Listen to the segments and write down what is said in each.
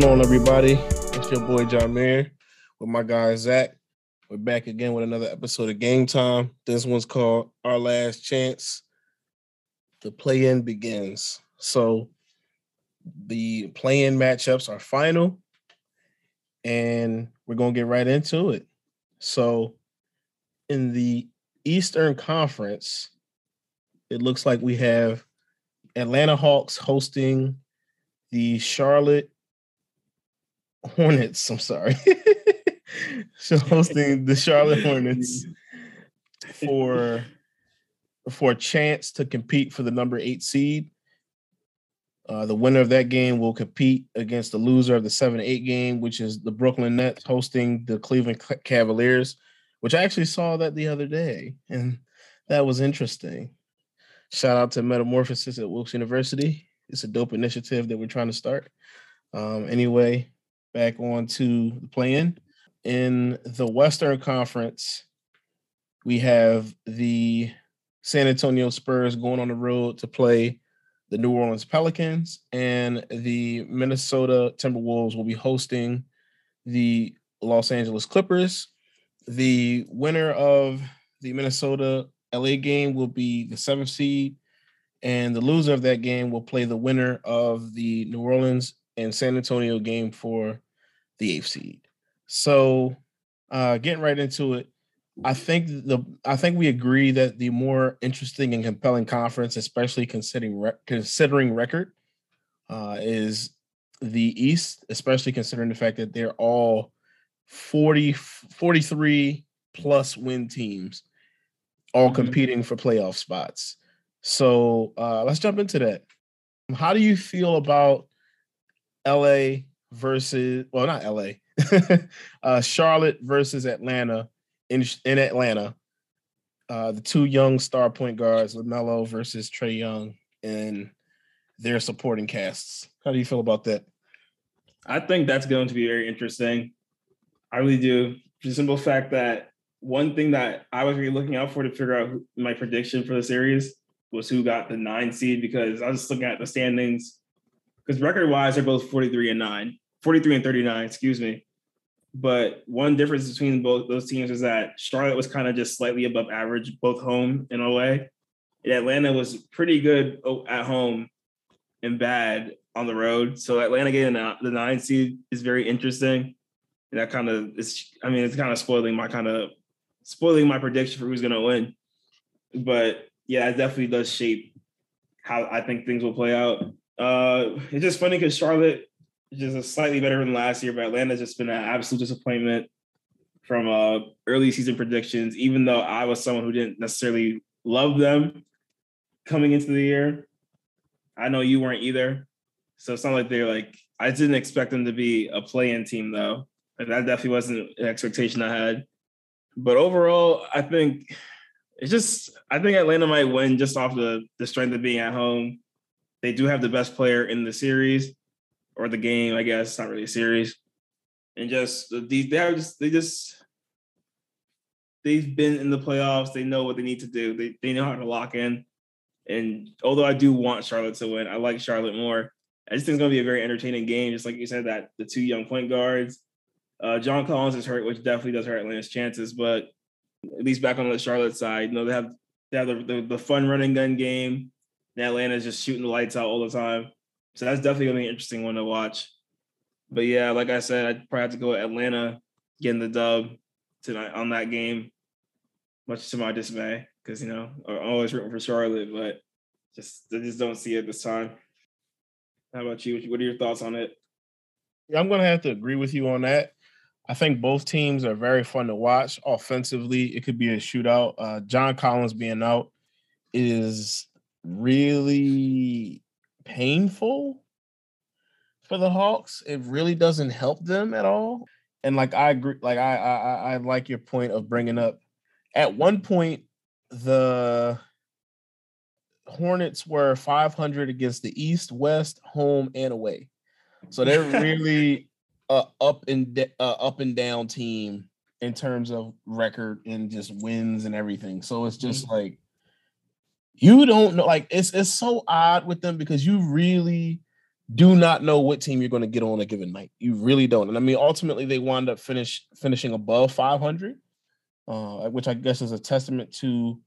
going on, everybody? It's your boy John Mayer with my guy Zach. We're back again with another episode of Game Time. This one's called Our Last Chance. The play-in begins. So the play-in matchups are final, and we're gonna get right into it. So in the Eastern Conference, it looks like we have Atlanta Hawks hosting the Charlotte Hornets. I'm sorry. so hosting the Charlotte Hornets for for a chance to compete for the number eight seed. Uh, the winner of that game will compete against the loser of the seven eight game, which is the Brooklyn Nets hosting the Cleveland Cavaliers, which I actually saw that the other day, and that was interesting. Shout out to Metamorphosis at Wilkes University. It's a dope initiative that we're trying to start. Um, anyway, back on to the plan. In the Western Conference, we have the San Antonio Spurs going on the road to play the New Orleans Pelicans, and the Minnesota Timberwolves will be hosting the Los Angeles Clippers. The winner of the Minnesota LA game will be the seventh seed, and the loser of that game will play the winner of the New Orleans and San Antonio game for the eighth seed. So, uh, getting right into it, I think the I think we agree that the more interesting and compelling conference, especially considering considering record, uh, is the East, especially considering the fact that they're all 40 43 plus win teams all mm-hmm. competing for playoff spots. So uh, let's jump into that. How do you feel about LA versus well, not LA, uh, Charlotte versus Atlanta in in Atlanta? Uh, the two young star point guards, LaMelo versus Trae Young, and their supporting casts. How do you feel about that? I think that's going to be very interesting. I really do. The simple fact that one thing that I was really looking out for to figure out my prediction for the series was who got the nine seed because I was looking at the standings. Because record wise, they're both 43 and 9, 43 and 39, excuse me. But one difference between both those teams is that Charlotte was kind of just slightly above average, both home and away. And Atlanta was pretty good at home and bad on the road. So Atlanta getting the nine seed is very interesting. And that kind of is, I mean, it's kind of spoiling my kind of spoiling my prediction for who's going to win. But yeah, it definitely does shape how I think things will play out. Uh, it's just funny because Charlotte is just slightly better than last year, but Atlanta's just been an absolute disappointment from uh, early season predictions. Even though I was someone who didn't necessarily love them coming into the year, I know you weren't either. So it's not like they're like I didn't expect them to be a play-in team though. That definitely wasn't an expectation I had. But overall, I think it's just I think Atlanta might win just off the the strength of being at home. They do have the best player in the series or the game, I guess. It's not really a series. And just these they have just they just they've been in the playoffs. They know what they need to do. They they know how to lock in. And although I do want Charlotte to win, I like Charlotte more. I just think it's gonna be a very entertaining game. Just like you said, that the two young point guards. Uh, John Collins is hurt, which definitely does hurt Atlanta's chances, but at least back on the Charlotte side, you know, they have they have the, the, the fun running gun game. And Atlanta's just shooting the lights out all the time. So that's definitely gonna be an interesting one to watch. But yeah, like I said, I'd probably have to go Atlanta getting the dub tonight on that game, much to my dismay, because you know, I'm always rooting for Charlotte, but just I just don't see it this time. How about you? What are your thoughts on it? Yeah, I'm gonna have to agree with you on that. I think both teams are very fun to watch. Offensively, it could be a shootout. Uh, John Collins being out is really painful for the Hawks. It really doesn't help them at all. And like I agree, like I I, I like your point of bringing up. At one point, the Hornets were 500 against the East, West, home, and away. So they're really a up and uh, up and down team in terms of record and just wins and everything. So it's just mm-hmm. like you don't know like it's it's so odd with them because you really do not know what team you're going to get on a given night. You really don't. And I mean, ultimately, they wound up finish finishing above 500, uh, which I guess is a testament to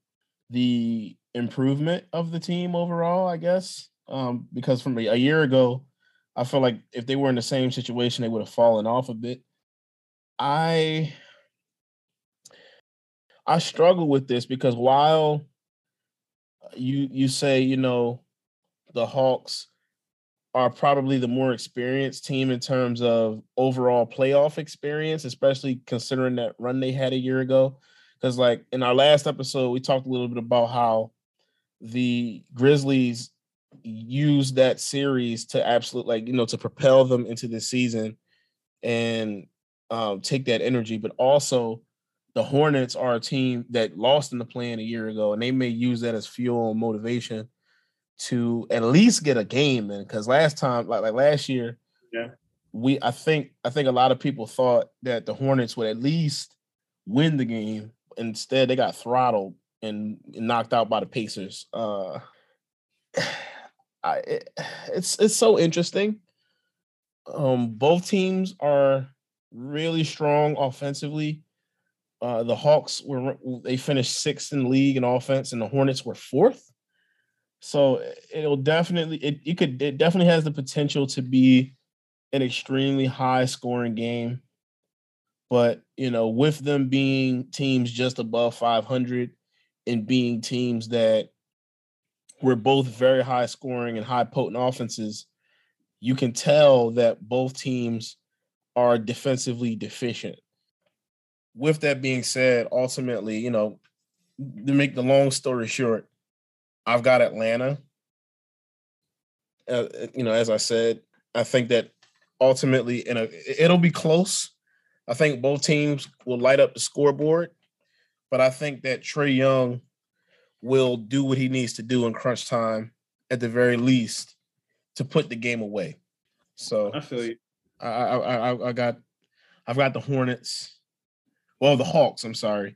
the improvement of the team overall. I guess um, because from a, a year ago, I feel like if they were in the same situation, they would have fallen off a bit. I I struggle with this because while you you say you know the Hawks are probably the more experienced team in terms of overall playoff experience, especially considering that run they had a year ago. Because, like in our last episode, we talked a little bit about how the Grizzlies used that series to absolutely, like, you know, to propel them into the season and um, take that energy. But also, the Hornets are a team that lost in the play-in a year ago, and they may use that as fuel and motivation to at least get a game in. Because last time, like like last year, yeah, we I think I think a lot of people thought that the Hornets would at least win the game. Instead, they got throttled and, knocked out by the Pacers. Uh, I, it, it's it's so interesting. Um, both teams are really strong offensively. Uh, the Hawks were they finished sixth in league in offense, and the Hornets were fourth. So it'll definitely it, it could it definitely has the potential to be an extremely high scoring game. But you know, with them being teams just above 500 and being teams that were both very high scoring and high potent offenses, you can tell that both teams are defensively deficient. With that being said, ultimately, you know, to make the long story short, I've got Atlanta. Uh, uh, you know, as I said, I think that ultimately, in a, it'll be close. I think both teams will light up the scoreboard, but I think that Trae Young will do what he needs to do in crunch time, at the very least, to put the game away. So I feel you. I I I, I got I've got the Hornets, well the Hawks. I'm sorry,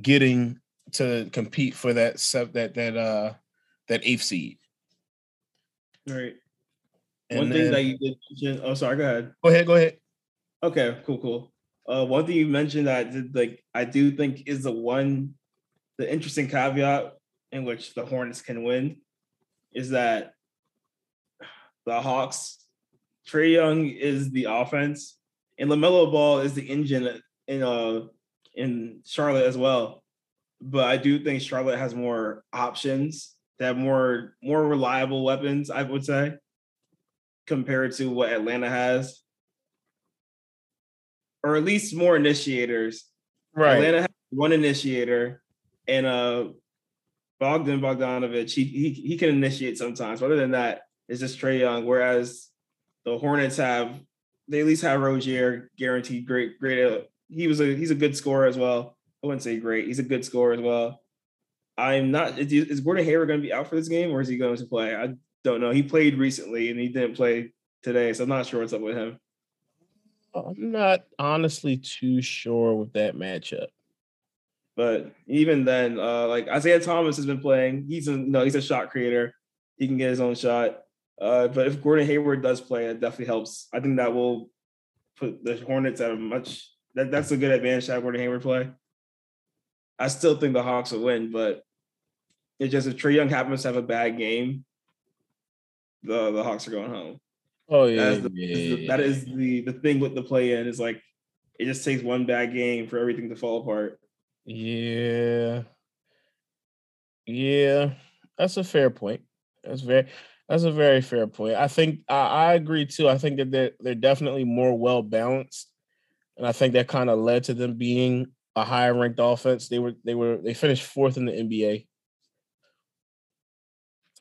getting to compete for that that that uh that eighth seed. Right. And one then, thing that you did mention. Oh, sorry. Go ahead. Go ahead. Go ahead. Okay. Cool. Cool. Uh, one thing you mentioned that I did, like I do think is the one, the interesting caveat in which the Hornets can win, is that the Hawks, Trae Young is the offense, and Lamelo Ball is the engine in uh in Charlotte as well but I do think Charlotte has more options. They have more more reliable weapons, I would say, compared to what Atlanta has, or at least more initiators. Right. Atlanta has one initiator, and uh, Bogdan Bogdanovich, he, he he can initiate sometimes. But other than that, it's just Trae Young. Whereas the Hornets have, they at least have Rozier guaranteed great great. He was a he's a good scorer as well. I wouldn't say great. He's a good scorer as well. I'm not. Is, is Gordon Hayward going to be out for this game, or is he going to play? I don't know. He played recently and he didn't play today, so I'm not sure what's up with him. I'm not honestly too sure with that matchup. But even then, uh, like Isaiah Thomas has been playing. He's a you know, he's a shot creator. He can get his own shot. Uh, but if Gordon Hayward does play, it definitely helps. I think that will put the Hornets at a much that, that's a good advantage to have Gordon Hayward play. I still think the Hawks will win, but it's just if Trae Young happens to have a bad game, the the Hawks are going home. Oh yeah, the, yeah, the, that is the the thing with the play in is like it just takes one bad game for everything to fall apart. Yeah, yeah, that's a fair point. That's very that's a very fair point. I think I, I agree too. I think that they're they're definitely more well balanced, and I think that kind of led to them being a higher ranked offense. They were they were they finished fourth in the NBA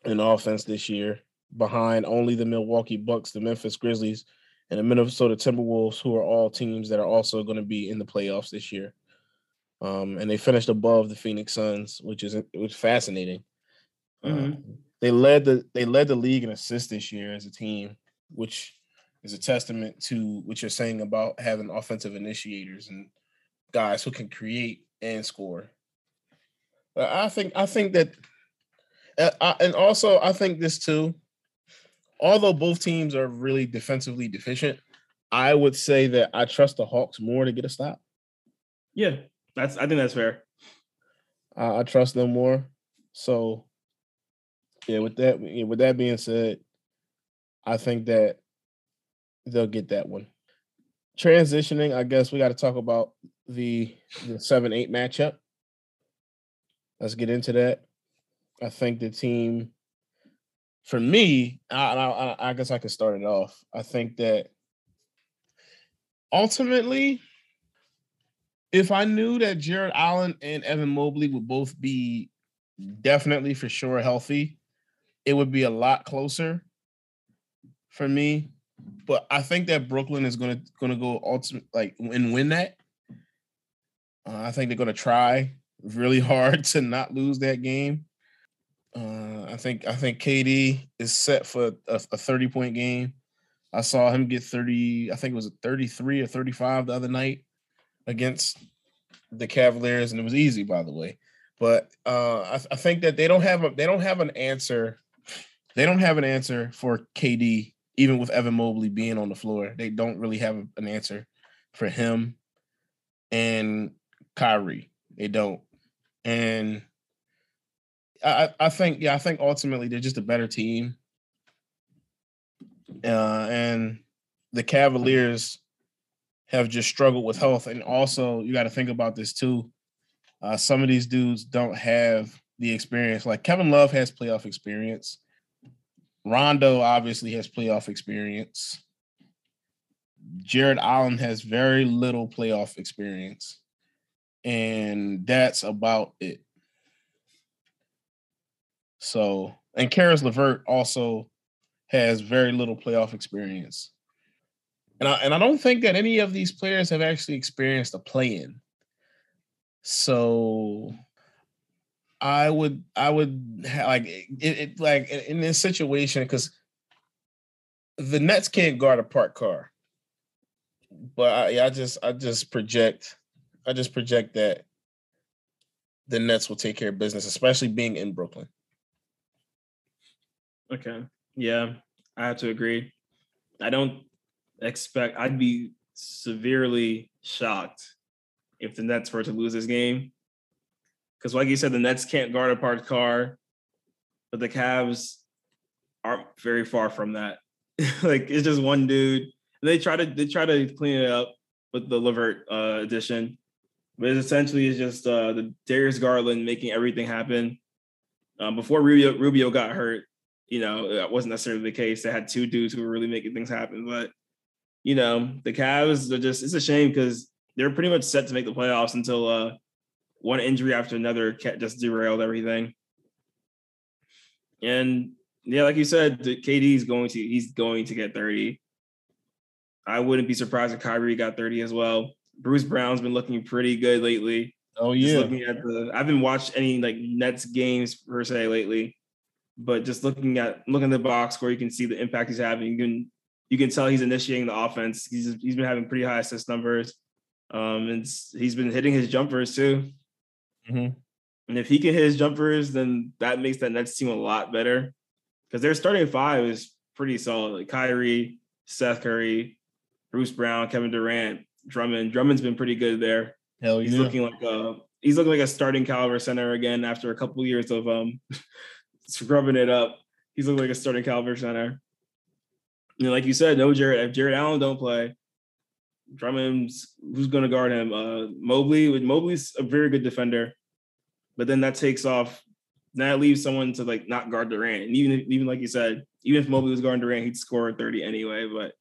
in offense this year, behind only the Milwaukee Bucks, the Memphis Grizzlies, and the Minnesota Timberwolves, who are all teams that are also going to be in the playoffs this year. Um, and they finished above the Phoenix Suns, which is which is fascinating. Mm-hmm. Uh, they led the they led the league in assists this year as a team, which is a testament to what you're saying about having offensive initiators and guys who can create and score. But I think I think that, uh, I, and also I think this too. although both teams are really defensively deficient, I would say that I trust the Hawks more to get a stop. Yeah, that's I think that's fair. I, I trust them more. So yeah, with that with that being said, I think that they'll get that one. Transitioning, I guess we got to talk about the the seven eight matchup. Let's get into that. I think the team, for me, I, I, I guess I could start it off. I think that ultimately, if I knew that Jarrett Allen and Evan Mobley would both be definitely for sure healthy, it would be a lot closer for me. But I think that Brooklyn is gonna gonna go ultimate like and win that. Uh, I think they're gonna try really hard to not lose that game. Uh, I think I think KD is set for a, a 30 point game. I saw him get 30, I think it was 33 or 35 the other night against the Cavaliers, and it was easy, by the way. But uh, I, I think that they don't have a they don't have an answer. They don't have an answer for KD, even with Evan Mobley being on the floor. They don't really have an answer for him and Kyrie. They don't. And I, I think, yeah, I think ultimately they're just a better team. Uh, and the Cavaliers have just struggled with health. And also, you got to think about this too. Uh, some of these dudes don't have the experience. Like Kevin Love has playoff experience. Rondo obviously has playoff experience. Jarrett Allen has very little playoff experience. And that's about it. So, and Caris LeVert also has very little playoff experience. And I, and I don't think that any of these players have actually experienced a play in. So I would I would like it, it like in this situation because the Nets can't guard a parked car, but I, I just I just project I just project that the Nets will take care of business, especially being in Brooklyn. Okay. Yeah, I have to agree. I don't expect I'd be severely shocked if the Nets were to lose this game. Because like you said, the Nets can't guard a parked car, but the Cavs aren't very far from that. like it's just one dude. And They try to they try to clean it up with the LeVert uh, addition, but essentially it's just uh, the Darius Garland making everything happen. Um, before Rubio Rubio got hurt, you know, that wasn't necessarily the case. They had two dudes who were really making things happen. But, you know, the Cavs are just, it's a shame because they're pretty much set to make the playoffs until uh, one injury after another just derailed everything. And yeah, like you said, KD is going to, he's going to get 30. I wouldn't be surprised if Kyrie got 30 as well. Bruce Brown's been looking pretty good lately. Oh yeah. Just looking at the, I haven't watched any like Nets games per se lately but just looking at looking at the box score, you can see the impact he's having. You can you can tell he's initiating the offense. He's he's been having pretty high assist numbers, um, and he's been hitting his jumpers too. Mm-hmm. And if he can hit his jumpers, then that makes that Nets team a lot better because their starting five is pretty solid. Like Kyrie, Seth Curry, Bruce Brown, Kevin Durant, Drummond. Drummond's been pretty good there. Hell yeah. He's looking like a he's looking like a starting caliber center again after a couple years of um scrubbing it up. He's looking like a starting caliber center. Know, like you said, no Jarrett. If Jarrett Allen don't play, Drummond's who's going to guard him? Uh, Mobley. Mobley's a very good defender, but then that takes off. That leaves someone to like not guard Durant. And even even like you said, even if Mobley was guarding Durant, he'd score 30 anyway. But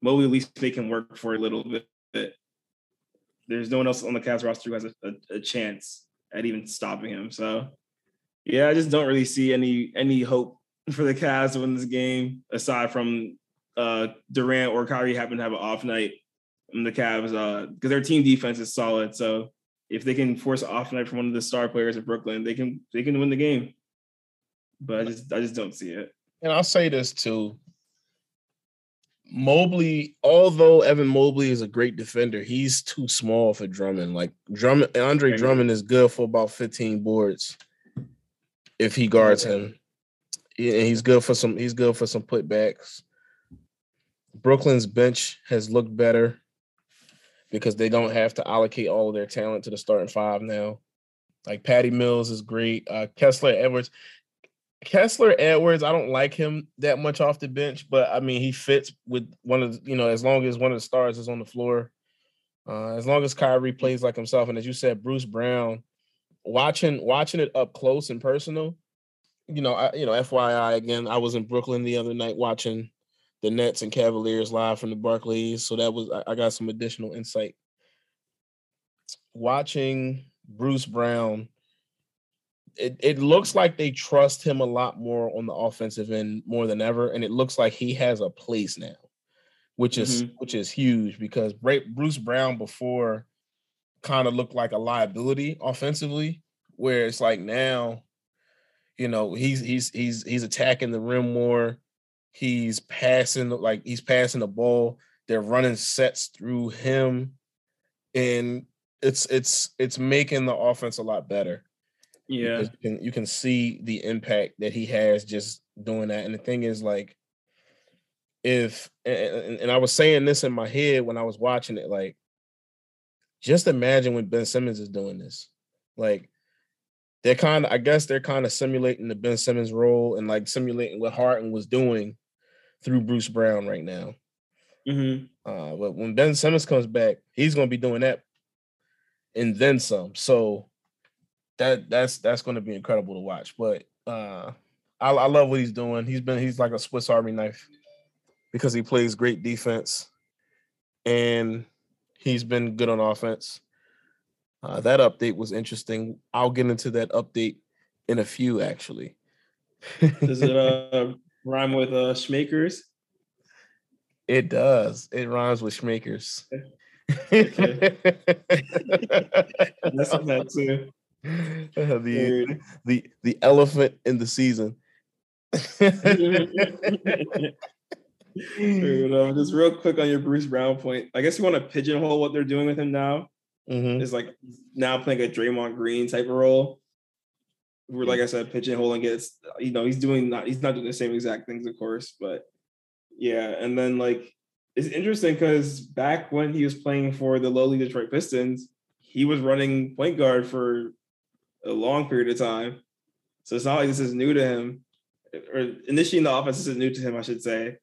Mobley at least they can work for a little bit. There's no one else on the Cavs roster who has a, a, a chance at even stopping him. So yeah, I just don't really see any any hope for the Cavs to win this game aside from uh Durant or Kyrie happen to have an off night. And the Cavs, uh, because their team defense is solid. So if they can force an off night from one of the star players in Brooklyn, they can they can win the game. But I just I just don't see it. And I'll say this too. Mobley, although Evan Mobley is a great defender, he's too small for Drummond. Like Drummond, Andre Drummond is good for about 15 boards if he guards him. And he's good for some. He's good for some putbacks. Brooklyn's bench has looked better because they don't have to allocate all of their talent to the starting five now. Like Patty Mills is great. Uh, Kessler Edwards. Kessler Edwards, I don't like him that much off the bench, but I mean he fits with one of the, you know, as long as one of the stars is on the floor. Uh, as long as Kyrie plays like himself, and as you said, Bruce Brown, watching watching it up close and personal, you know, I, you know, FYI again, I was in Brooklyn the other night watching the Nets and Cavaliers live from the Barclays, so that was I, I got some additional insight. Watching Bruce Brown, it, it looks like they trust him a lot more on the offensive end more than ever, and it looks like he has a place now, which is mm-hmm. which is huge because Bruce Brown before kind of looked like a liability offensively, where it's like now you know, he's he's he's he's attacking the rim more. He's passing like he's passing the ball. They're running sets through him, and it's it's it's making the offense a lot better. Yeah, you can, you can see the impact that he has just doing that. And the thing is, like, if and, and I was saying this in my head when I was watching it, like, just imagine when Ben Simmons is doing this. Like, they're kind of, I guess they're kind of simulating the Ben Simmons role and like simulating what Harden was doing through Bruce Brown right now. Mm-hmm. Uh, but when Ben Simmons comes back, he's going to be doing that and then some. So that that's that's going to be incredible to watch. But uh, I, I love what he's doing. He's been he's like a Swiss Army knife because he plays great defense and he's been good on offense. Uh, that update was interesting. I'll get into that update in a few, actually. Does it uh, rhyme with uh, Schmakers? It does. It rhymes with Schmakers. Okay. That's that too. The, the the elephant in the season. Dude, um, just real quick on your Bruce Brown point. I guess you want to pigeonhole what they're doing with him now mm-hmm. is like now playing a Draymond Green type of role. Where, like I said, pigeonholing gets, you know, he's doing not he's not doing the same exact things, of course, but yeah. And then like it's interesting because back when he was playing for the lowly Detroit Pistons, he was running point guard for a long period of time. So it's not like this is new to him, or initiating the offense isn't new to him, I should say.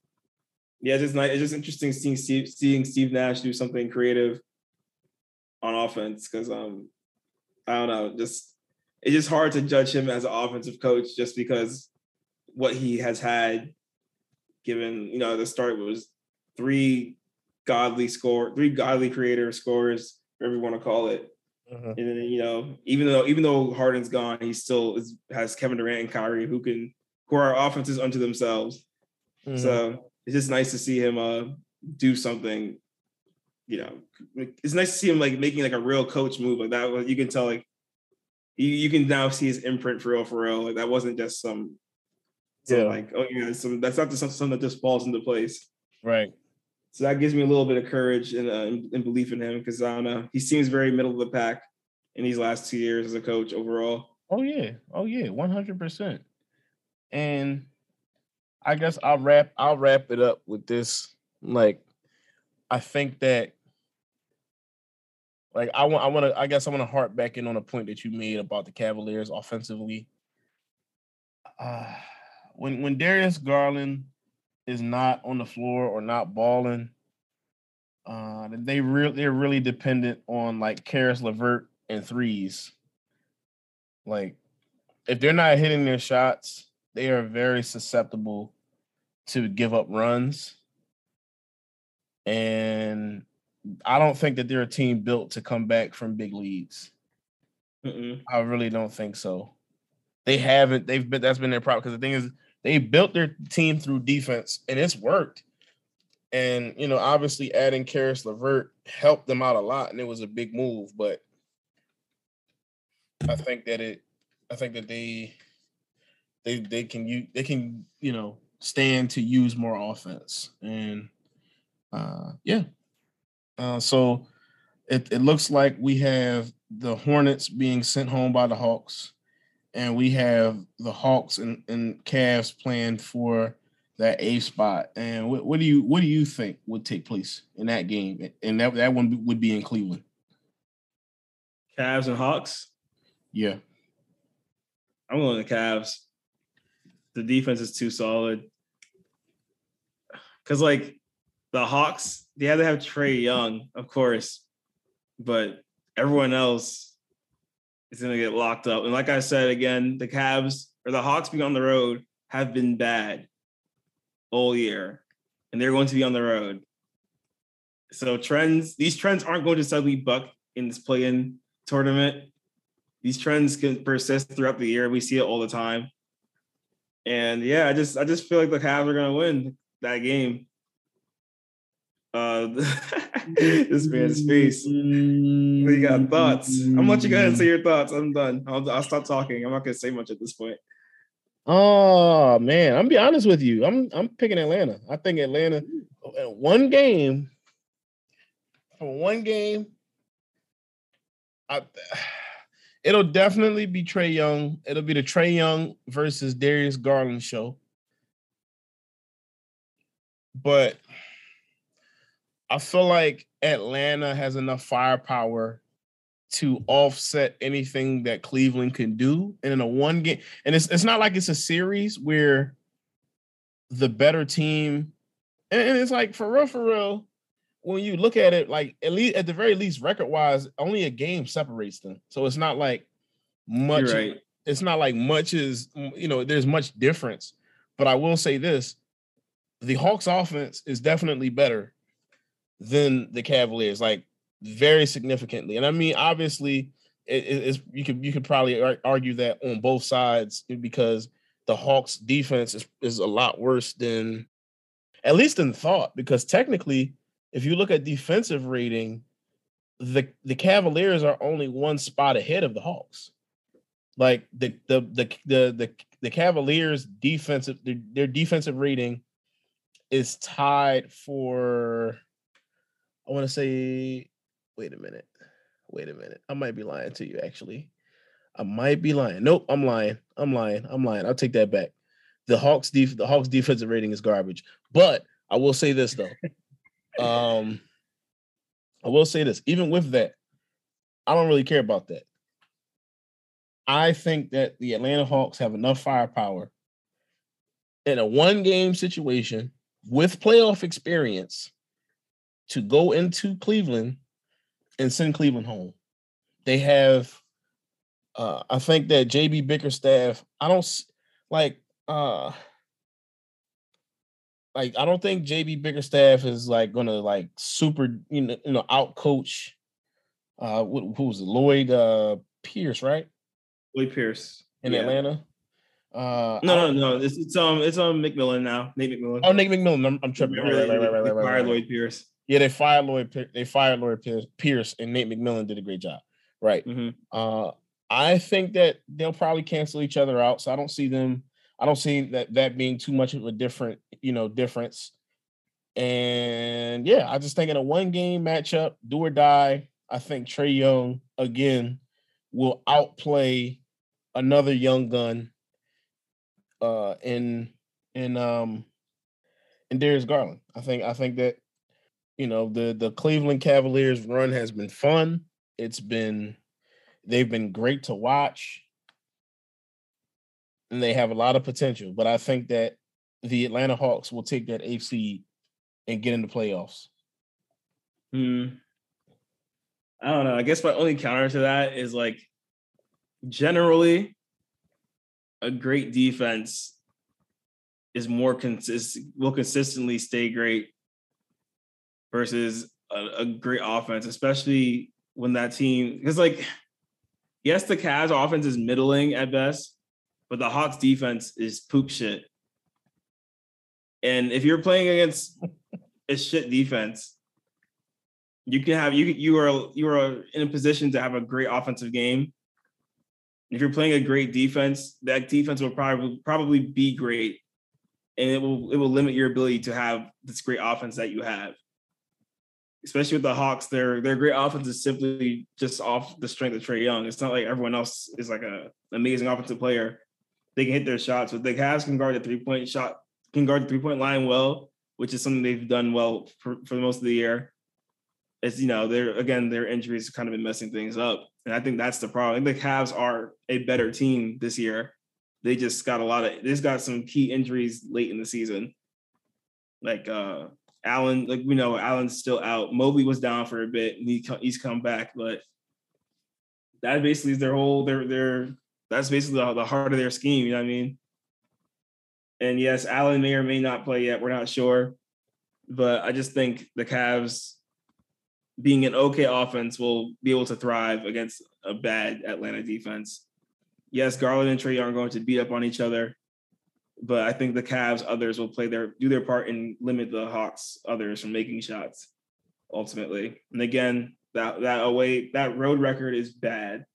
Yeah, it's just nice. It's just interesting seeing Steve, seeing Steve Nash do something creative on offense because um I don't know, just it's just hard to judge him as an offensive coach just because what he has had given, you know, the start was three godly score, three godly creator scores, whatever you want to call it. Mm-hmm. And then, you know, even though even though Harden's gone, he still is, has Kevin Durant and Kyrie who can who are offenses unto themselves. Mm-hmm. So it's just nice to see him uh do something you know, it's nice to see him like making like a real coach move like that. You can tell like you, you can now see his imprint for real, for real. Like that wasn't just some, some yeah. like oh yeah, some that's not just something that just falls into place. Right. So that gives me a little bit of courage and, uh, and belief in him because I don't know he seems very middle of the pack in these last two years as a coach overall. Oh yeah, oh yeah, one hundred percent. And I guess I'll wrap I'll wrap it up with this. Like, I think that like I want, I want to, I guess I want to harp back in on a point that you made about the Cavaliers offensively. Uh, when when Darius Garland is not on the floor or not balling, uh, they real they're really dependent on like Caris LeVert and threes. Like, if they're not hitting their shots, they are very susceptible to give up runs. And I don't think that they're a team built to come back from big leads. Mm-mm. I really don't think so. They haven't. They've been. That's been their problem. Because the thing is, they built their team through defense, and it's worked. And you know, obviously, adding Caris LeVert helped them out a lot, and it was a big move. But I think that it. I think that they. They they can you they can you know stand to use more offense and uh yeah uh, so it, it looks like we have the Hornets being sent home by the Hawks, and we have the Hawks and, and Cavs playing for that eighth spot. And what, what do you what do you think would take place in that game? And that that one would be in Cleveland. Cavs and Hawks. Yeah, I'm going the Cavs. The defense is too solid. Cause like the Hawks, they to have Trae Young, of course, but everyone else is gonna get locked up. And like I said again, the Cavs or the Hawks being on the road have been bad all year, and they're going to be on the road. So trends, these trends aren't going to suddenly buck in this play-in tournament. These trends can persist throughout the year. We see it all the time. And yeah, I just I just feel like the Cavs are gonna win that game. Uh this man's face. We got thoughts. I'm gonna let you go ahead and say your thoughts. I'm done. I'll, I'll stop talking. I'm not gonna say much at this point. Oh man, I'm be honest with you. I'm I'm picking Atlanta. I think Atlanta one game for one game. I, it'll definitely be Trae Young. It'll be the Trae Young versus Darius Garland show. But I feel like Atlanta has enough firepower to offset anything that Cleveland can do. And in a one game, and it's it's not like it's a series where the better team, and, it's like for real, for real, when you look at it, like at least at the very least, record wise, only a game separates them. So it's not like much. Right. It's not like much is you know. There's much difference, but I will say this: the Hawks' offense is definitely better than the Cavaliers. Like very significantly. And I mean, obviously, it, it's you could you could probably argue that on both sides eh, because the Hawks' defense is, is a lot worse than, at least in thought. Because technically, if you look at defensive rating, the the Cavaliers are only one spot ahead of the Hawks. Like the the the the the, the Cavaliers' defensive their, their defensive rating is tied for I want to say wait a minute. Wait a minute. I might be lying to you, actually. I might be lying. Nope, I'm lying. I'm lying. I'm lying. I'll take that back. The Hawks def- the Hawks defensive rating is garbage. But I will say this though. um I will say this. Even with that, I don't really care about that. I think that the Atlanta Hawks have enough firepower in a one game situation with playoff experience to go into Cleveland and send Cleveland home. They have, uh, I think that JB Bickerstaff, I don't like, uh, like I don't think JB Bickerstaff is like gonna like super, you know, you know, out coach. Uh, who, who was it? Lloyd uh Pierce, right? Lloyd Pierce in yeah. Atlanta. Uh, no, no, no. It's, it's um, it's um McMillan now. Nate McMillan. Oh, Nate McMillan. I'm, I'm tripping. Right, right, right, right, right, right, right, Lloyd Pierce. Yeah, they fired Lloyd. They fired Lloyd Pierce, and Nate McMillan did a great job. Right. Mm-hmm. Uh, I think that they'll probably cancel each other out. So I don't see them. I don't see that that being too much of a different, you know, difference. And yeah, I just think in a one game matchup, do or die. I think Trae Young again will outplay another young gun uh in in um in Darius Garland. I think I think that you know the the Cleveland Cavaliers run has been fun. It's been they've been great to watch. And they have a lot of potential, but I think that the Atlanta Hawks will take that seed and get into the playoffs. Hmm. I don't know. I guess my only counter to that is like generally a great defense is more consistent will consistently stay great versus a, a great offense, especially when that team because like yes, the Cavs offense is middling at best, but the Hawks defense is poop shit. And if you're playing against a shit defense, you can have you you are you are in a position to have a great offensive game. If you're playing a great defense, that defense will probably probably be great, and it will it will limit your ability to have this great offense that you have. Especially with the Hawks, their their great offense is simply just off the strength of Trae Young. It's not like everyone else is like a amazing offensive player. They can hit their shots, but the Cavs can guard the three point shot, can guard the three point line well, which is something they've done well for, for most of the year. It's you know they're again their injuries have kind of been messing things up, and I think that's the problem. The Cavs are a better team this year. They just got a lot of. They just got some key injuries late in the season, like uh Allen, like we know, Allen's still out. Mobley was down for a bit, and he he's come back, but that basically is their whole their their that's basically the, the heart of their scheme. You know what I mean? And yes, Allen may or may not play yet. We're not sure, but I just think the Cavs, being an okay offense, will be able to thrive against a bad Atlanta defense. Yes, Garland and Trae aren't going to beat up on each other, but I think the Cavs others will play their do their part and limit the Hawks others from making shots ultimately. And again, that that away that road record is bad.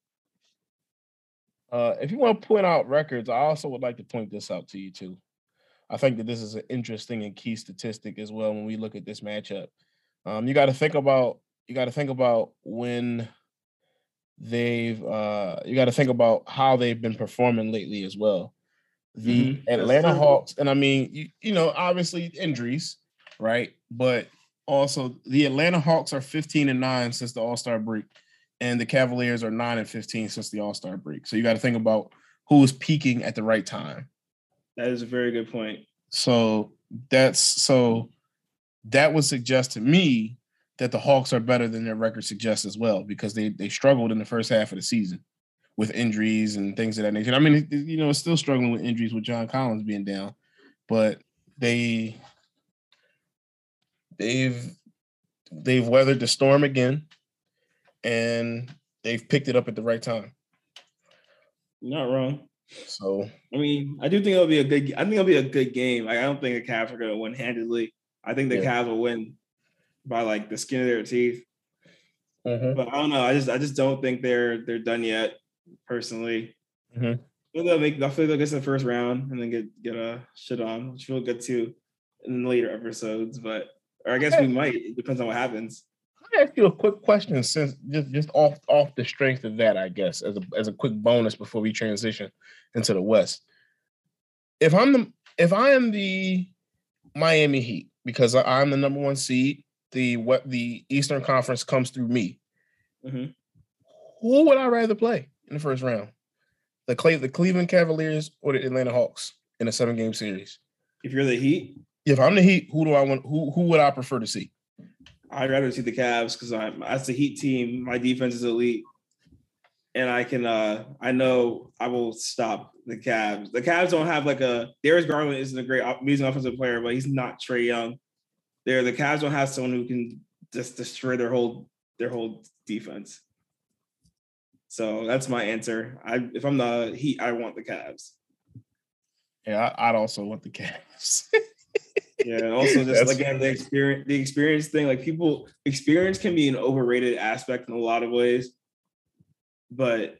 Uh, if you want to point out records, I also would like to point this out to you too. I think that this is an interesting and key statistic as well when we look at this matchup. Um, you got to think about you got to think about when they've uh, you got to think about how they've been performing lately as well. The mm-hmm. Atlanta Hawks, and I mean, you, you know, obviously injuries, right? But also the Atlanta Hawks are 15 and 9 since the All-Star break, and the Cavaliers are 9 and 15 since the All-Star break. So you got to think about who is peaking at the right time. That is a very good point. So that's so that would suggest to me that the Hawks are better than their record suggests as well because they they struggled in the first half of the season with injuries and things of that nature. I mean, you know, still struggling with injuries with John Collins being down, but they they've they've weathered the storm again, and they've picked it up at the right time. Not wrong. So I mean, I do think it'll be a good. I think it'll be a good game. Like, I don't think the Cavs are going to win handedly. I think the yeah. Cavs will win by like the skin of their teeth. Mm-hmm. But I don't know. I just I just don't think they're they're done yet personally. Mm-hmm. They'll make. I feel like they'll get to the first round and then get get a shit on, which we'll get to in later episodes. But or I guess we might. It depends on what happens. I ask you a quick question, since just just off off the strength of that, I guess, as a as a quick bonus before we transition into the West. If I'm the if I am the Miami Heat because I'm the number one seed, the what the Eastern Conference comes through me. Mm-hmm. Who would I rather play? In the first round? The Cle- the Cleveland Cavaliers or the Atlanta Hawks in a seven game series? If you're the Heat, if I'm the Heat, who do I want? Who who would I prefer to see? I'd rather see the Cavs because I'm that's the Heat team. My defense is elite, and I can uh I know I will stop the Cavs. The Cavs don't have like a Darius Garland isn't a great amazing offensive player, but he's not Trae Young. There, the Cavs don't have someone who can just destroy their whole their whole defense. So that's my answer. I if I'm the Heat, I want the Cavs. Yeah, I'd also want the Cavs. yeah, also just that's again the experience, the experience thing. Like people, experience can be an overrated aspect in a lot of ways, but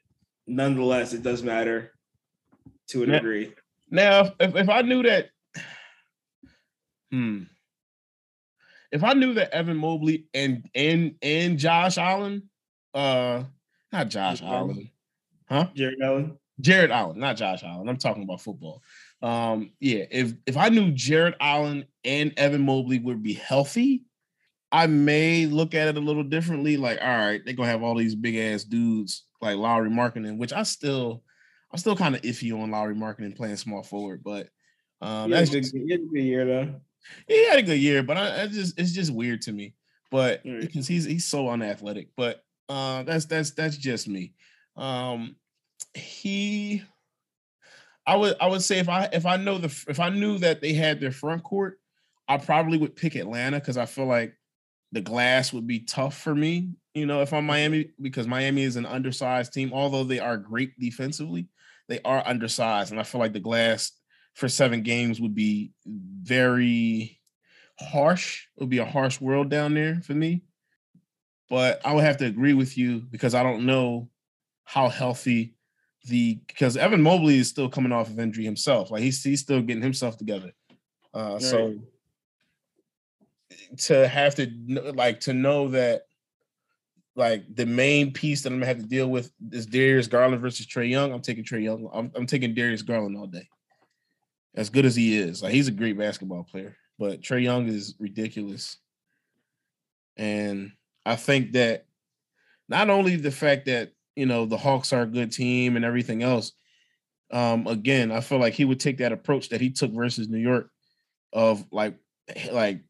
nonetheless, it does matter to a now, degree. Now, if, if I knew that, hmm, if I knew that Evan Mobley and and and Josh Allen, uh not Josh Allen. Huh? Jarrett Allen. Jarrett Allen, not Josh Allen. I'm talking about football. Um, yeah, if if I knew Jarrett Allen and Evan Mobley would be healthy, I may look at it a little differently. Like, all right, they're gonna have all these big ass dudes like Lauri Markkanen, which I still I'm still kind of iffy on Lauri Markkanen playing small forward, but um that's good, just, he had a good year though. He had a good year, but I, I just it's just weird to me. But right. because he's he's so unathletic. But uh, that's that's that's just me. Um, he, I would I would say if I if I know the if I knew that they had their front court, I probably would pick Atlanta because I feel like the glass would be tough for me. You know, if I'm Miami, because Miami is an undersized team, although they are great defensively, they are undersized, and I feel like the glass for seven games would be very harsh. It would be a harsh world down there for me. But I would have to agree with you because I don't know how healthy the because Evan Mobley is still coming off of injury himself. Like he's he's still getting himself together. Uh, right. So to have to like to know that like the main piece that I'm gonna have to deal with is Darius Garland versus Trae Young. I'm taking Trae Young. I'm, I'm taking Darius Garland all day. As good as he is, like he's a great basketball player, but Trae Young is ridiculous. And I think that not only the fact that you know the Hawks are a good team and everything else, um, again, I feel like he would take that approach that he took versus New York of like like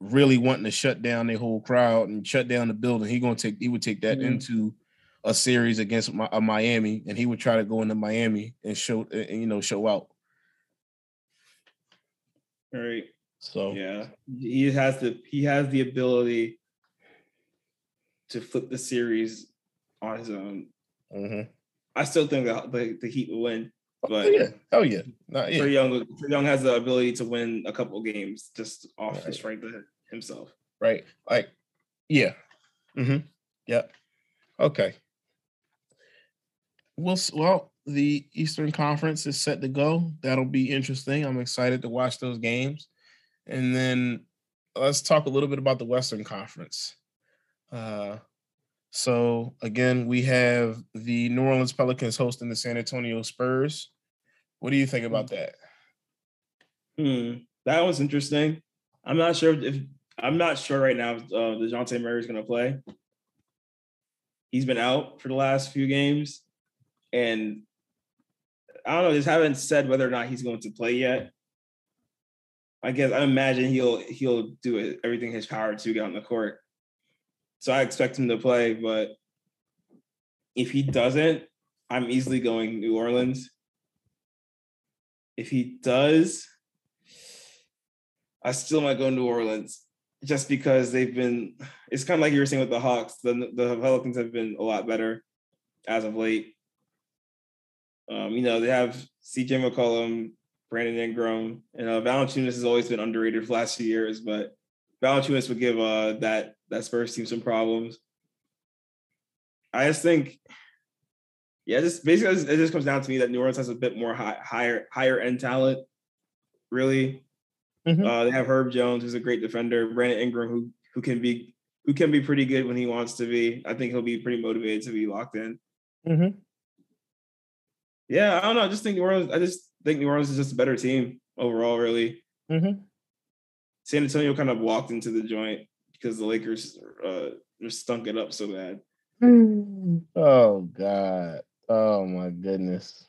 really wanting to shut down the whole crowd and shut down the building. He gonna take he would take that mm-hmm. into a series against my, uh, Miami, and he would try to go into Miami and show and you know show out. All right. So yeah, he has the he has the ability to flip the series on his own. Mm-hmm. I still think that the, the Heat will win. Oh, but oh yeah, oh yeah, Not, yeah. Trae Young, Trae Young has the ability to win a couple games just off right. his strength of himself. Right, like yeah, mm-hmm. yeah, okay. Well, well, the Eastern Conference is set to go. That'll be interesting. I'm excited to watch those games, and then let's talk a little bit about the Western Conference. Uh, so again, we have the New Orleans Pelicans hosting the San Antonio Spurs. What do you think about that? Hmm, that was interesting. I'm not sure if I'm not sure right now if uh, Dejounte Murray is going to play. He's been out for the last few games, and I don't know. Just haven't said whether or not he's going to play yet. I guess I imagine he'll he'll do everything his power to get on the court. So I expect him to play, but if he doesn't, I'm easily going New Orleans. If he does, I still might go New Orleans just because they've been. It's kind of like you were saying with the Hawks. The the Pelicans have been a lot better as of late. Um, you know they have C.J. McCollum, Brandon Ingram, and uh, Valanciunas has always been underrated for the last few years, but Valanciunas would give uh, that that Spurs team some problems. I just think, yeah, just basically it just comes down to me that New Orleans has a bit more high, higher higher end talent. Really, mm-hmm. uh, they have Herb Jones, who's a great defender. Brandon Ingram, who who can be who can be pretty good when he wants to be. I think he'll be pretty motivated to be locked in. Mm-hmm. Yeah, I don't know. I just think New Orleans. I just think New Orleans is just a better team overall. Really. Mm-hmm. San Antonio kind of walked into the joint because the Lakers uh, just stunk it up so bad. Oh God! Oh my goodness!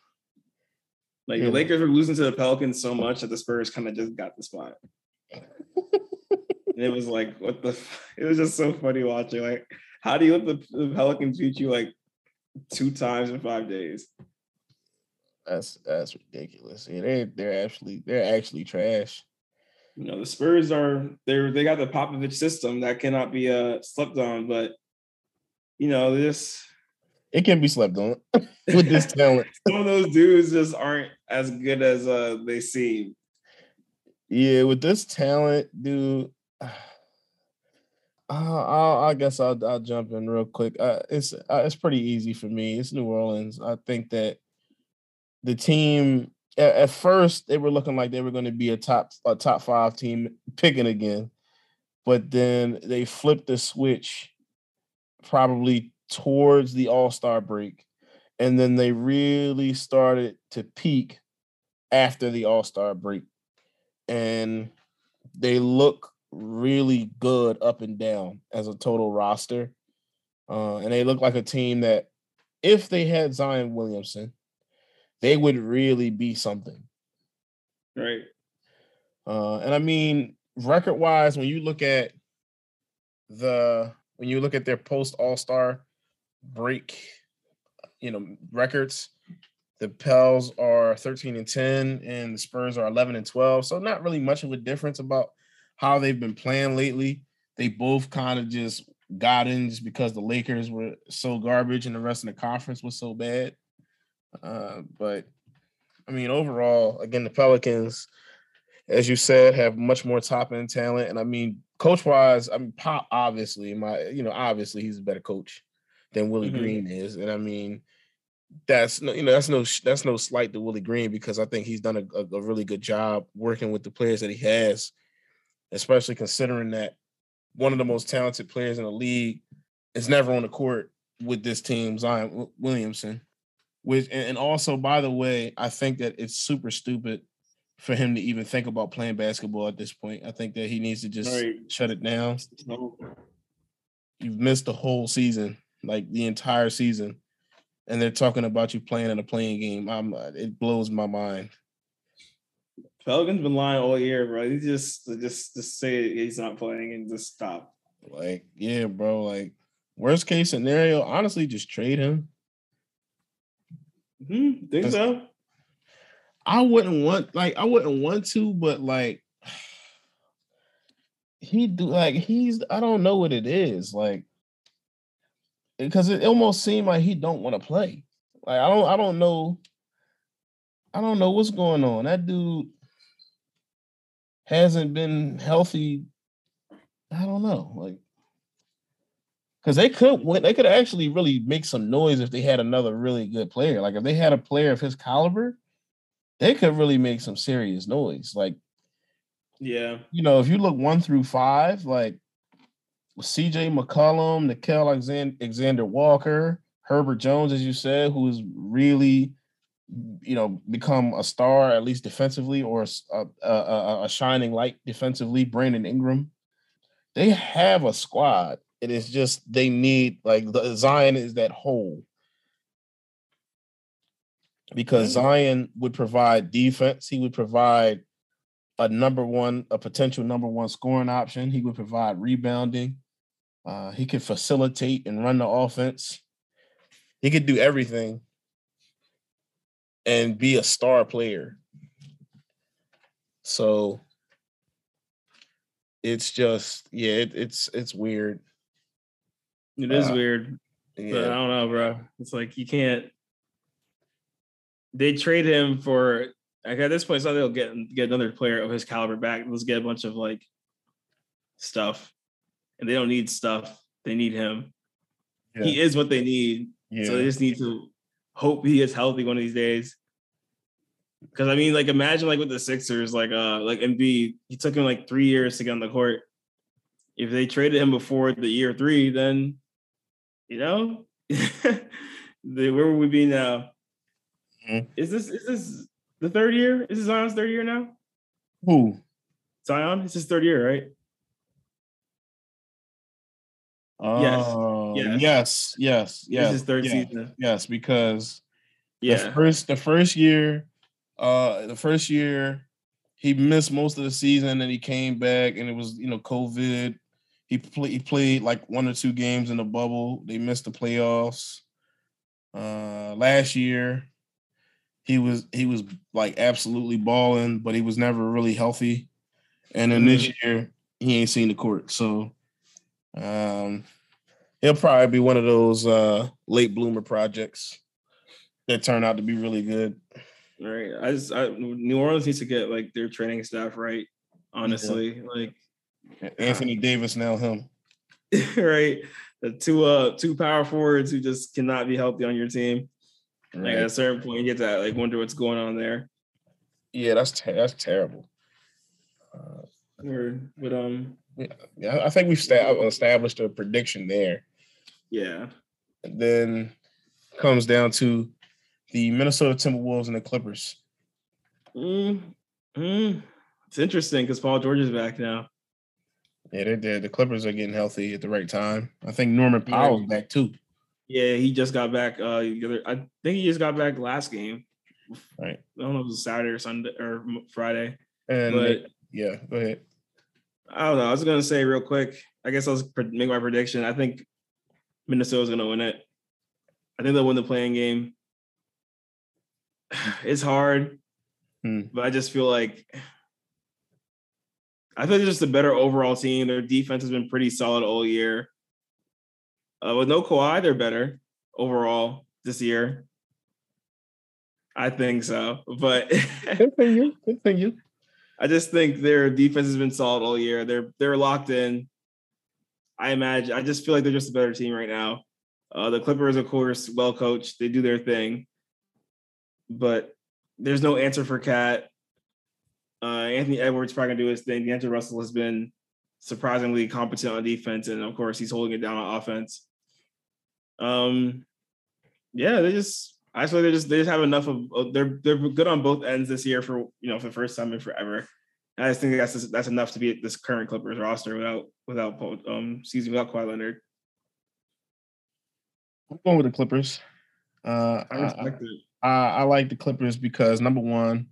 Like yeah. the Lakers were losing to the Pelicans so much that the Spurs kind of just got the spot. and it was like, what the? It was just so funny watching. Like, how do you let the, the Pelicans beat you like two times in five days? That's that's ridiculous. Yeah, they they're actually they're actually trash you know the Spurs are they're they got the Popovich system that cannot be uh slept on, but you know this it can be slept on with this talent. Some of those dudes just aren't as good as uh they seem. Yeah, with this talent, dude. Uh, I guess I'll, I'll jump in real quick. Uh, it's uh, it's pretty easy for me. It's New Orleans. I think that the team at, at first they were looking like they were going to be a top a top five team picking again, but then they flipped the switch probably towards the All Star break, and then they really started to peak after the All Star break, and they look really good up and down as a total roster. Uh, and they look like a team that, if they had Zion Williamson, they would really be something. Right. Uh, and I mean, record wise, when you look at the when you look at their post All Star break, you know, records, the Pels are 13 and 10, and the Spurs are 11 and 12. So not really much of a difference about how they've been playing lately. They both kind of just got in just because the Lakers were so garbage and the rest of the conference was so bad. Uh, but I mean, overall, again, the Pelicans, as you said, have much more top end talent. And I mean, coach wise, I mean, Pop obviously, my you know, obviously he's a better coach than Willie mm-hmm. Green is. And I mean, that's no, you know, that's no that's no slight to Willie Green because I think he's done a, a, a really good job working with the players that he has. especially considering that one of the most talented players in the league is never on the court with this team, Zion Williamson. Which and also, by the way, I think that it's super stupid for him to even think about playing basketball at this point. I think that he needs to just right. shut it down. You've missed the whole season, like the entire season, and they're talking about you playing in a play-in game. I'm, uh, it blows my mind. Pelicans been lying all year, bro. He just just just say he's not playing and just stop. Like, yeah, bro. Like, worst case scenario, honestly, just trade him. Hmm, think so? I wouldn't want like I wouldn't want to, but like he do like he's I don't know what it is like because it almost seemed like he don't want to play. Like I don't I don't know I don't know what's going on. That dude hasn't been healthy. I don't know, like because they could win. They could actually really make some noise if they had another really good player. Like if they had a player of his caliber, they could really make some serious noise. Like, yeah, you know, if you look one through five, like C.J. McCollum, Nickeil Alexander, Alexander Walker, Herbert Jones, as you said, who's really you know, become a star at least defensively or a, a, a shining light defensively. Brandon Ingram, they have a squad. It is just they need like the Zion is that hole because Zion would provide defense. He would provide a number one, a potential number one scoring option. He would provide rebounding. Uh, he could facilitate and run the offense. He could do everything and be a star player. So it's just yeah, it, it's it's weird. It is uh, weird. Yeah. But I don't know, bro. It's like you can't. They trade him for like at this point, so they'll get get another player of his caliber back. Let's get a bunch of like stuff, and they don't need stuff. They need him. Yeah. He is what they need. Yeah. So they just need to hope he is healthy one of these days. Because I mean, like, imagine like with the Sixers, like, uh, like Embiid, he took him like three years to get on the court. If they traded him before the year three, then, you know, where would we be now? Mm-hmm. Is this is this the third year? Is this Zion's third year now? Who? Zion. It's his third year, right? Uh, yes. Yes. Yes. Yes. This is third season. Yes, because yeah, the first the first year, uh, the first year he missed most of the season, and he came back, and it was you know COVID. He played he played like one or two games in the bubble. They missed the playoffs. Uh, last year, he was he was like absolutely balling, but he was never really healthy. And then mm-hmm. this year, he ain't seen the court, so um, he'll probably be one of those uh, late bloomer projects that turn out to be really good. Right. I just I, New Orleans needs to get like their training staff right. Honestly, yeah. like Anthony Davis now him. right. The two uh two power forwards who just cannot be healthy on your team. Right. Like at a certain point, you get to like wonder what's going on there. Yeah, that's ter- that's terrible. Uh, or, but um, yeah, I think we've sta- established a prediction there. Yeah. And then comes down to the Minnesota Timberwolves and the Clippers. Mm, mm. It's interesting because Paul George is back now. Yeah, they did. The Clippers are getting healthy at the right time. I think Norman Powell's yeah. back too. Yeah, he just got back. Uh, I think he just got back last game. Right. I don't know if it was Saturday or Sunday or Friday. And but yeah, go ahead. I don't know. I was gonna say real quick. I guess I'll make my prediction. I think Minnesota's gonna win it. I think they'll win the play-in game. It's hard, hmm. but I just feel like I think they're just a better overall team. Their defense has been pretty solid all year. Uh, with no Kawhi, they're better overall this year. I think so, but continue, continue. I just think their defense has been solid all year. They're they're locked in. I imagine. I just feel like they're just a better team right now. Uh, the Clippers, of course, well coached. They do their thing, but there's no answer for KAT. Uh, Anthony Edwards probably gonna do his thing. D'Angelo Russell has been surprisingly competent on defense, and of course he's holding it down on offense. Um, yeah, they just I feel they just they just have enough of they're they're good on both ends this year for you know for the first time in forever. And I just think that's just, that's enough to be at this current Clippers roster without without um season without Kawhi Leonard. I'm going with the Clippers. Uh, I respect I, it. I, I like the Clippers because number one,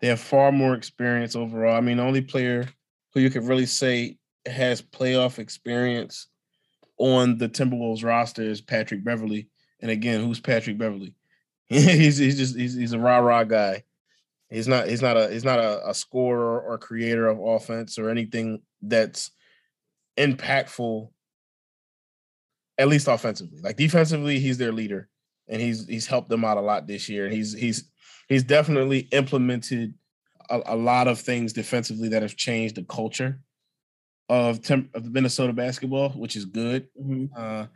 they have far more experience overall. I mean, the only player who you could really say has playoff experience on the Timberwolves roster is Patrick Beverley. And again, who's Patrick Beverley? he's he's just he's, he's a rah rah guy. He's not he's not a he's not a, a scorer or creator of offense or anything that's impactful. At least offensively, like defensively, he's their leader, and he's he's helped them out a lot this year. And he's he's he's definitely implemented a, a lot of things defensively that have changed the culture of, temp, of Minnesota basketball, which is good. Mm-hmm. Uh,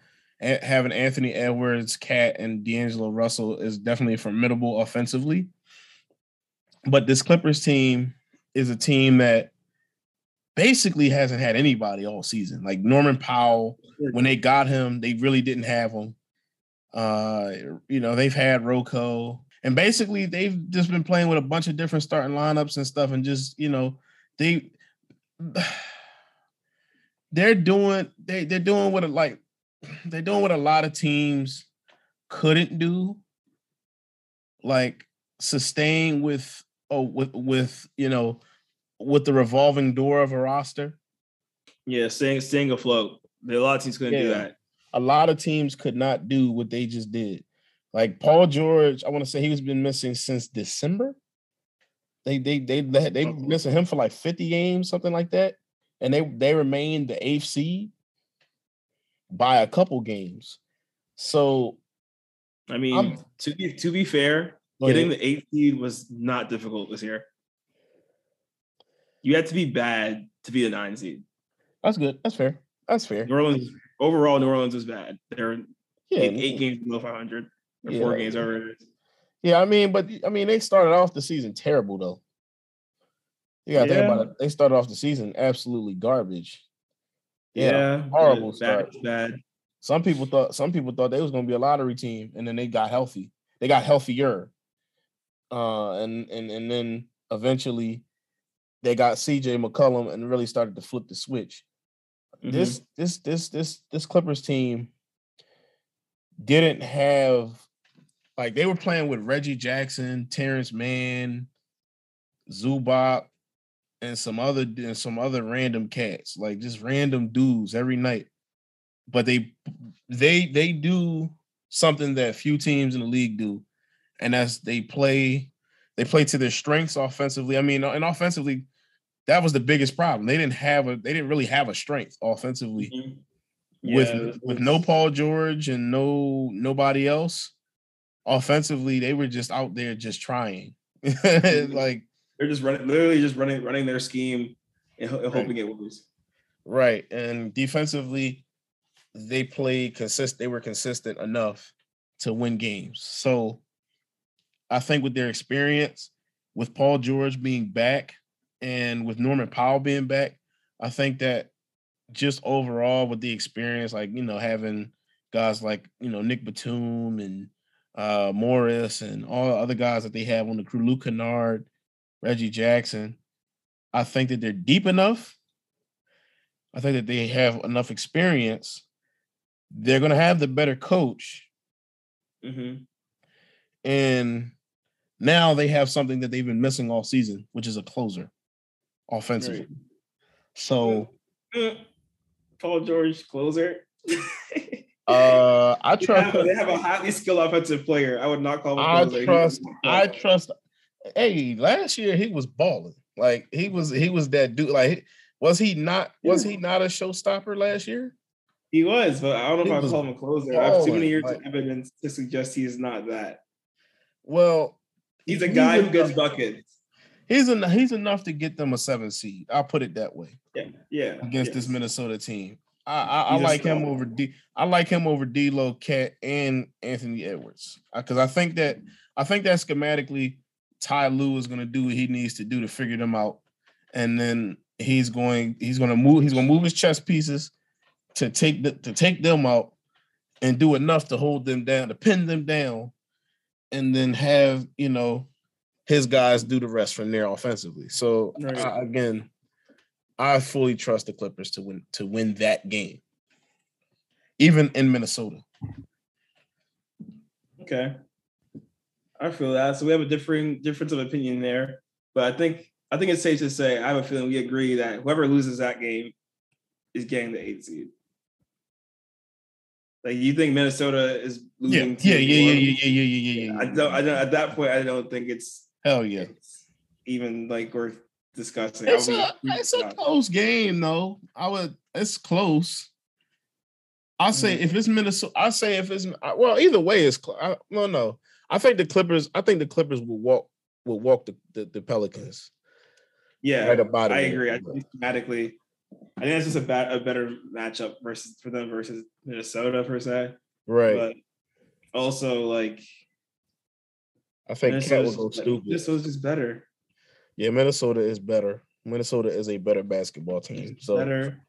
having Anthony Edwards, KAT, and D'Angelo Russell is definitely formidable offensively. But this Clippers team is a team that basically hasn't had anybody all season. Like Norman Powell, when they got him, they really didn't have him. Uh, you know, they've had Rocco, and basically they've just been playing with a bunch of different starting lineups and stuff, and just you know, they they're doing they they're doing what a, like they're doing what a lot of teams couldn't do, like sustain with oh with with you know with the revolving door of a roster. Yeah, staying staying afloat. A lot of teams couldn't yeah. do that. A lot of teams could not do what they just did. Like Paul George, I want to say he's been missing since December. They they they they they missing him for like 50 games, something like that. And they they remained the eighth seed by a couple games. So, I mean, I'm, to be to be fair, getting the eighth seed was not difficult this year. You had to be bad to be a nine seed. That's good. That's fair. That's fair. New Orleans overall, New Orleans was bad. They're yeah, eight, eight games below 500 or yeah. four games over. Yeah, I mean, but I mean, they started off the season terrible though. You gotta yeah. think about it. They started off the season absolutely garbage. Yeah, horrible start. Bad. Some people thought some people thought they was gonna be a lottery team, and then they got healthy. They got healthier, uh, and and and then eventually they got CJ McCollum and really started to flip the switch. Mm-hmm. This this this this this Clippers team didn't have like they were playing with Reggie Jackson, Terance Mann, Zubac, and some other and some other random cats, like just random dudes every night. But they they they do something that few teams in the league do, and that's they play they play to their strengths offensively. I mean, and offensively, that was the biggest problem. They didn't have a they didn't really have a strength offensively. Mm-hmm. Yeah, with with no Paul George and no nobody else offensively, they were just out there just trying. Mm-hmm. like they're just running, literally just running, running their scheme and, hoping right. it works. Right, and defensively, they played consist. They were consistent enough to win games. So, I think with their experience, with Paul George being back, and with Norman Powell being back, I think that just overall with the experience, like you know, having guys like you know Nick Batum and uh Morris and all the other guys that they have on the crew, Luke Kennard, Reggie Jackson. I think that they're deep enough. I think that they have enough experience. They're going to have the better coach. Mm-hmm. And now they have something that they've been missing all season, which is a closer offensively. Right. So, Paul George closer. uh, I trust. They have, they have, a highly skilled offensive player. I would not call him. I trust. I trust hey, last year he was balling. Like he was he was that dude. Like was he not was he not a showstopper last year? He was, but I don't know if I call him a closer. I have too many years like, of evidence to suggest he is not that. Well, he's a guy he's who gets buckets. He's en- he's enough to get them a seven seed. I'll put it that way. Yeah, yeah. Against yes. this Minnesota team, I I, I like him over D. I like him over D'Lo, KAT, and Anthony Edwards because I think that I think that schematically Ty Lue is going to do what he needs to do to figure them out, and then he's going he's going to move he's going to move his chess pieces to take the, to take them out and do enough to hold them down to pin them down, and then have you know his guys do the rest from there offensively. So right. I, again, I fully trust the Clippers to win to win that game, even in Minnesota. Okay, I feel that. So we have a differing difference of opinion there, but I think I think it's safe to say I have a feeling we agree that whoever loses that game is getting the eight seed. Like you think Minnesota is losing? Yeah, yeah, yeah, yeah, yeah, yeah, yeah, yeah, yeah. I don't. I don't. At that point, I don't think it's hell yeah. It's even like worth discussing. It's a it's a close game though. I would. It's close. I say mm-hmm. if it's Minnesota, I say if it's well, either way, it's. I, no, no. I think the Clippers. I think the Clippers will walk will walk the, the, the Pelicans. Yeah, right about it. I agree. I think thematically, I think it's just a, bad, a better matchup versus for them versus Minnesota per se. Right. But also, like, I think KAT will go stupid. This was just better. Yeah, Minnesota is better. Minnesota is a better basketball team. So better.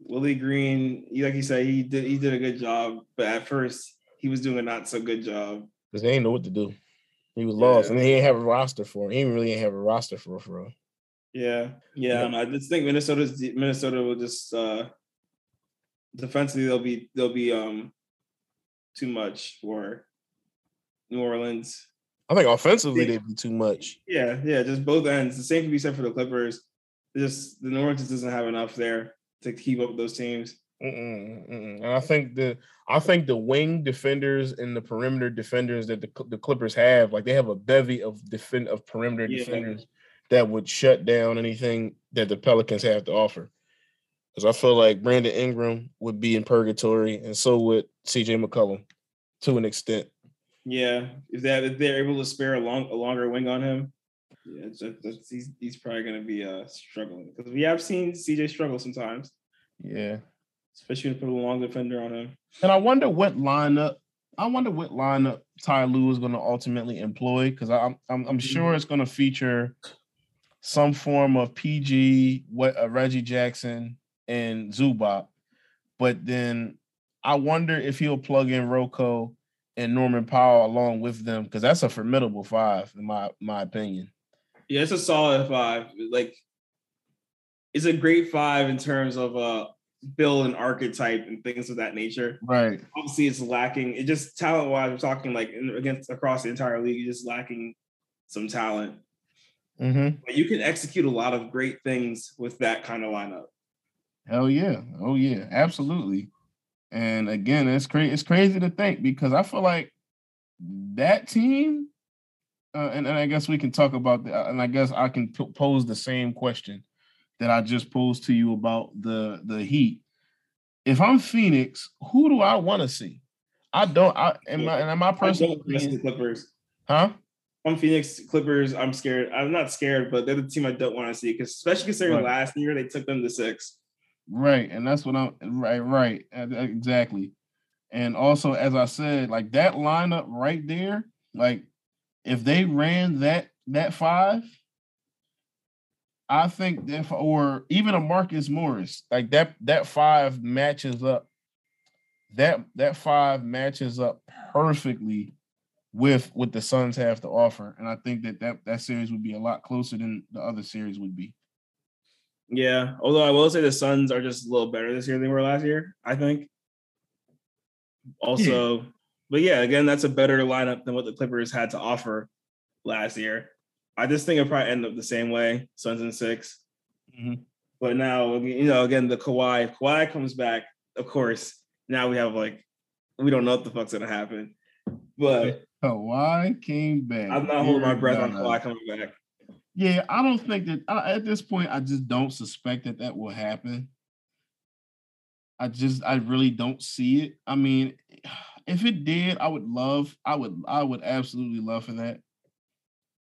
Willie Green, like you said, he did he did a good job, but at first he was doing a not so good job because they didn't know what to do. He was yeah. lost, and he didn't have a roster for him. He really didn't have a roster for for him. Yeah, yeah. yeah. I just think Minnesota's Minnesota will just uh defensively they'll be they'll be um too much for New Orleans. I think offensively they'd be too much. Yeah, yeah, just both ends. The same can be said for the Clippers. Just the New Orleans doesn't have enough there to keep up with those teams. Mm-mm, mm-mm. And I think the I think the wing defenders and the perimeter defenders that the, the Clippers have, like they have a bevy of defend of perimeter yeah. defenders that would shut down anything that the Pelicans have to offer. Because I feel like Brandon Ingram would be in purgatory, and so would CJ McCollum to an extent. Yeah, if they if they're able to spare a long a longer wing on him, yeah, it's, it's, he's he's probably going to be uh struggling because we have seen CJ struggle sometimes. Yeah, especially to put a long defender on him. And I wonder what lineup. I wonder what lineup Ty Lue is going to ultimately employ because I'm, I'm I'm sure it's going to feature some form of PG, what uh, Reggie Jackson and Zubac, but then I wonder if he'll plug in Rocco and Norman Powell along with them because that's a formidable five in my my opinion. Yeah, it's a solid five. Like, it's a great five in terms of uh build an archetype and things of that nature. Right. Obviously, it's lacking. It just talent wise, we're talking like in, against across the entire league, just lacking some talent. Mm-hmm. But you can execute a lot of great things with that kind of lineup. Hell yeah! Oh yeah, absolutely. And again, it's crazy. It's crazy to think because I feel like that team, uh, and, and I guess we can talk about that. And I guess I can p- pose the same question that I just posed to you about the the Heat. If I'm Phoenix, who do I want to see? I don't. I am my and my personal opinion, Clippers. Huh? I'm Phoenix Clippers. I'm scared. I'm not scared, but they're the team I don't want to see because, especially considering right. last year they took them to six. Right, and that's what I'm. Right, right, exactly. And also, as I said, like that lineup right there, like if they ran that that five, I think that, or even a Marcus Morris, like that that five matches up. That that five matches up perfectly with what the Suns have to offer, and I think that that that series would be a lot closer than the other series would be. Yeah, although I will say the Suns are just a little better this year than they were last year. I think. Also, yeah. but yeah, again, that's a better lineup than what the Clippers had to offer last year. I just think it'll probably end up the same way, Suns and 6 mm-hmm. But now, you know, again, the Kawhi, if Kawhi comes back, of course, now we have like, we don't know what the fuck's gonna happen. But Kawhi came back. I'm not holding my breath on Kawhi coming back. Yeah, I don't think that at this point. I just don't suspect that that will happen. I just, I really don't see it. I mean, if it did, I would love. I would, I would absolutely love for that.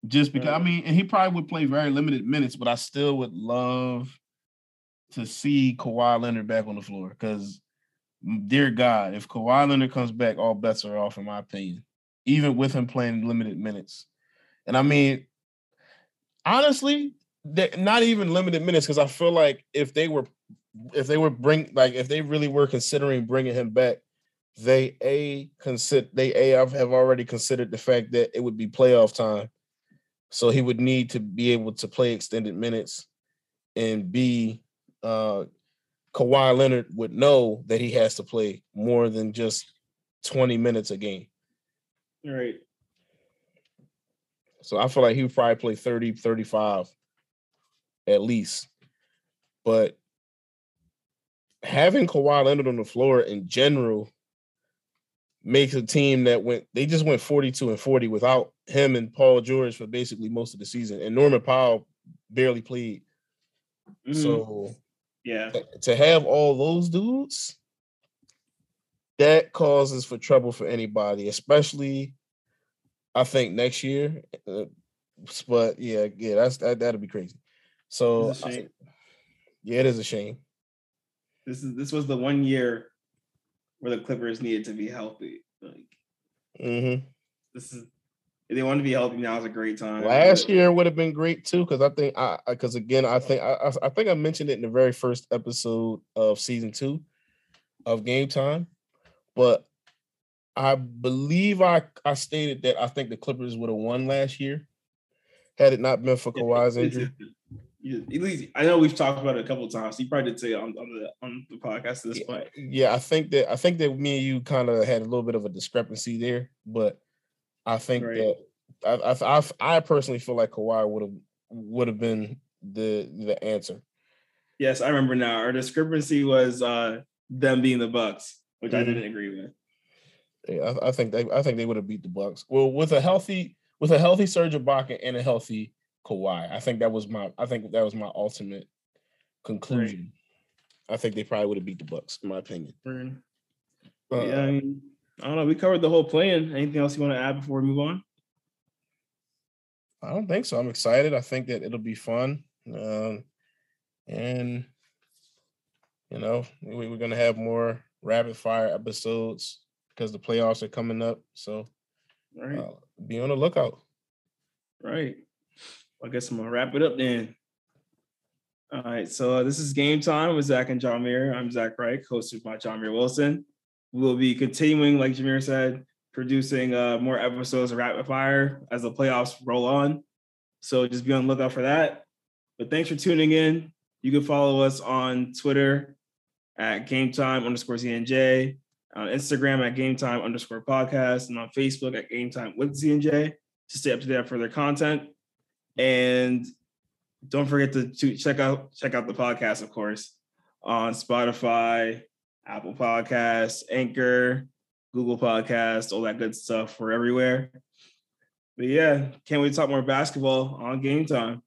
Just because, I mean, and he probably would play very limited minutes, but I still would love to see Kawhi Leonard back on the floor. Because, dear God, if Kawhi Leonard comes back, all bets are off, in my opinion even with him playing limited minutes. And I mean, honestly, not even limited minutes because I feel like if they were if they were bring like if they really were considering bringing him back, they a consider they a have already considered the fact that it would be playoff time, so he would need to be able to play extended minutes, and b uh Kawhi Leonard would know that he has to play more than just 20 minutes a game. Right. So I feel like he would probably play 30, 35 at least. But having Kawhi Leonard on the floor in general makes a team that went they just went 42 and 40 without him and Paul George for basically most of the season. And Norman Powell barely played. Mm-hmm. So yeah, to have all those dudes, that causes for trouble for anybody, especially I think next year. Uh, but yeah, yeah, that's that That'd be crazy. So I, yeah, it is a shame. This is this was the one year where the Clippers needed to be healthy. Like mm-hmm. this is if they want to be healthy now is a great time. Last year would have been great too, because I think I because again I think I I think I mentioned it in the very first episode of season two of Game Time, but I believe I I stated that I think the Clippers would have won last year had it not been for Kawhi's injury at least I know we've talked about it a couple times. You probably did say on, on the on the podcast at this yeah, point. Yeah, I think that I think that me and you kind of had a little bit of a discrepancy there, but I think right. that I, I I personally feel like Kawhi would have would have been the the answer. Yes, I remember now. Our discrepancy was uh them being the Bucks, which mm-hmm. I didn't agree with. Yeah, I, I, think they I think they would have beat the Bucks. Well, with a healthy with a healthy Serge Ibaka and a healthy Kawhi. I think that was my I think that was my ultimate conclusion. Right. I think they probably would have beat the Bucks, in my opinion. Uh, yeah, I, mean, I don't know. We covered the whole plan. Anything else you want to add before we move on? I don't think so. I'm excited. I think that it'll be fun. Um, and you know, we, we're gonna have more rapid fire episodes because the playoffs are coming up. So right. Uh, be on the lookout. Right. I guess I'm gonna wrap it up then. All right, so uh, this is game time with Zach and Jameer. I'm Zach Reich, hosted by Jameer Wilson. We'll be continuing, like Jameer said, producing uh, more episodes of Rapid Fire as the playoffs roll on. So just be on the lookout for that. But thanks for tuning in. You can follow us on Twitter at Game Time underscore ZNJ, on Instagram at Game Time underscore podcast, and on Facebook at Game Time with ZNJ to stay up to date on further content. And don't forget to, to check out check out the podcast, of course, on Spotify, Apple Podcasts, Anchor, Google Podcasts, all that good stuff. We're everywhere. But yeah, can't wait to talk more basketball on game time.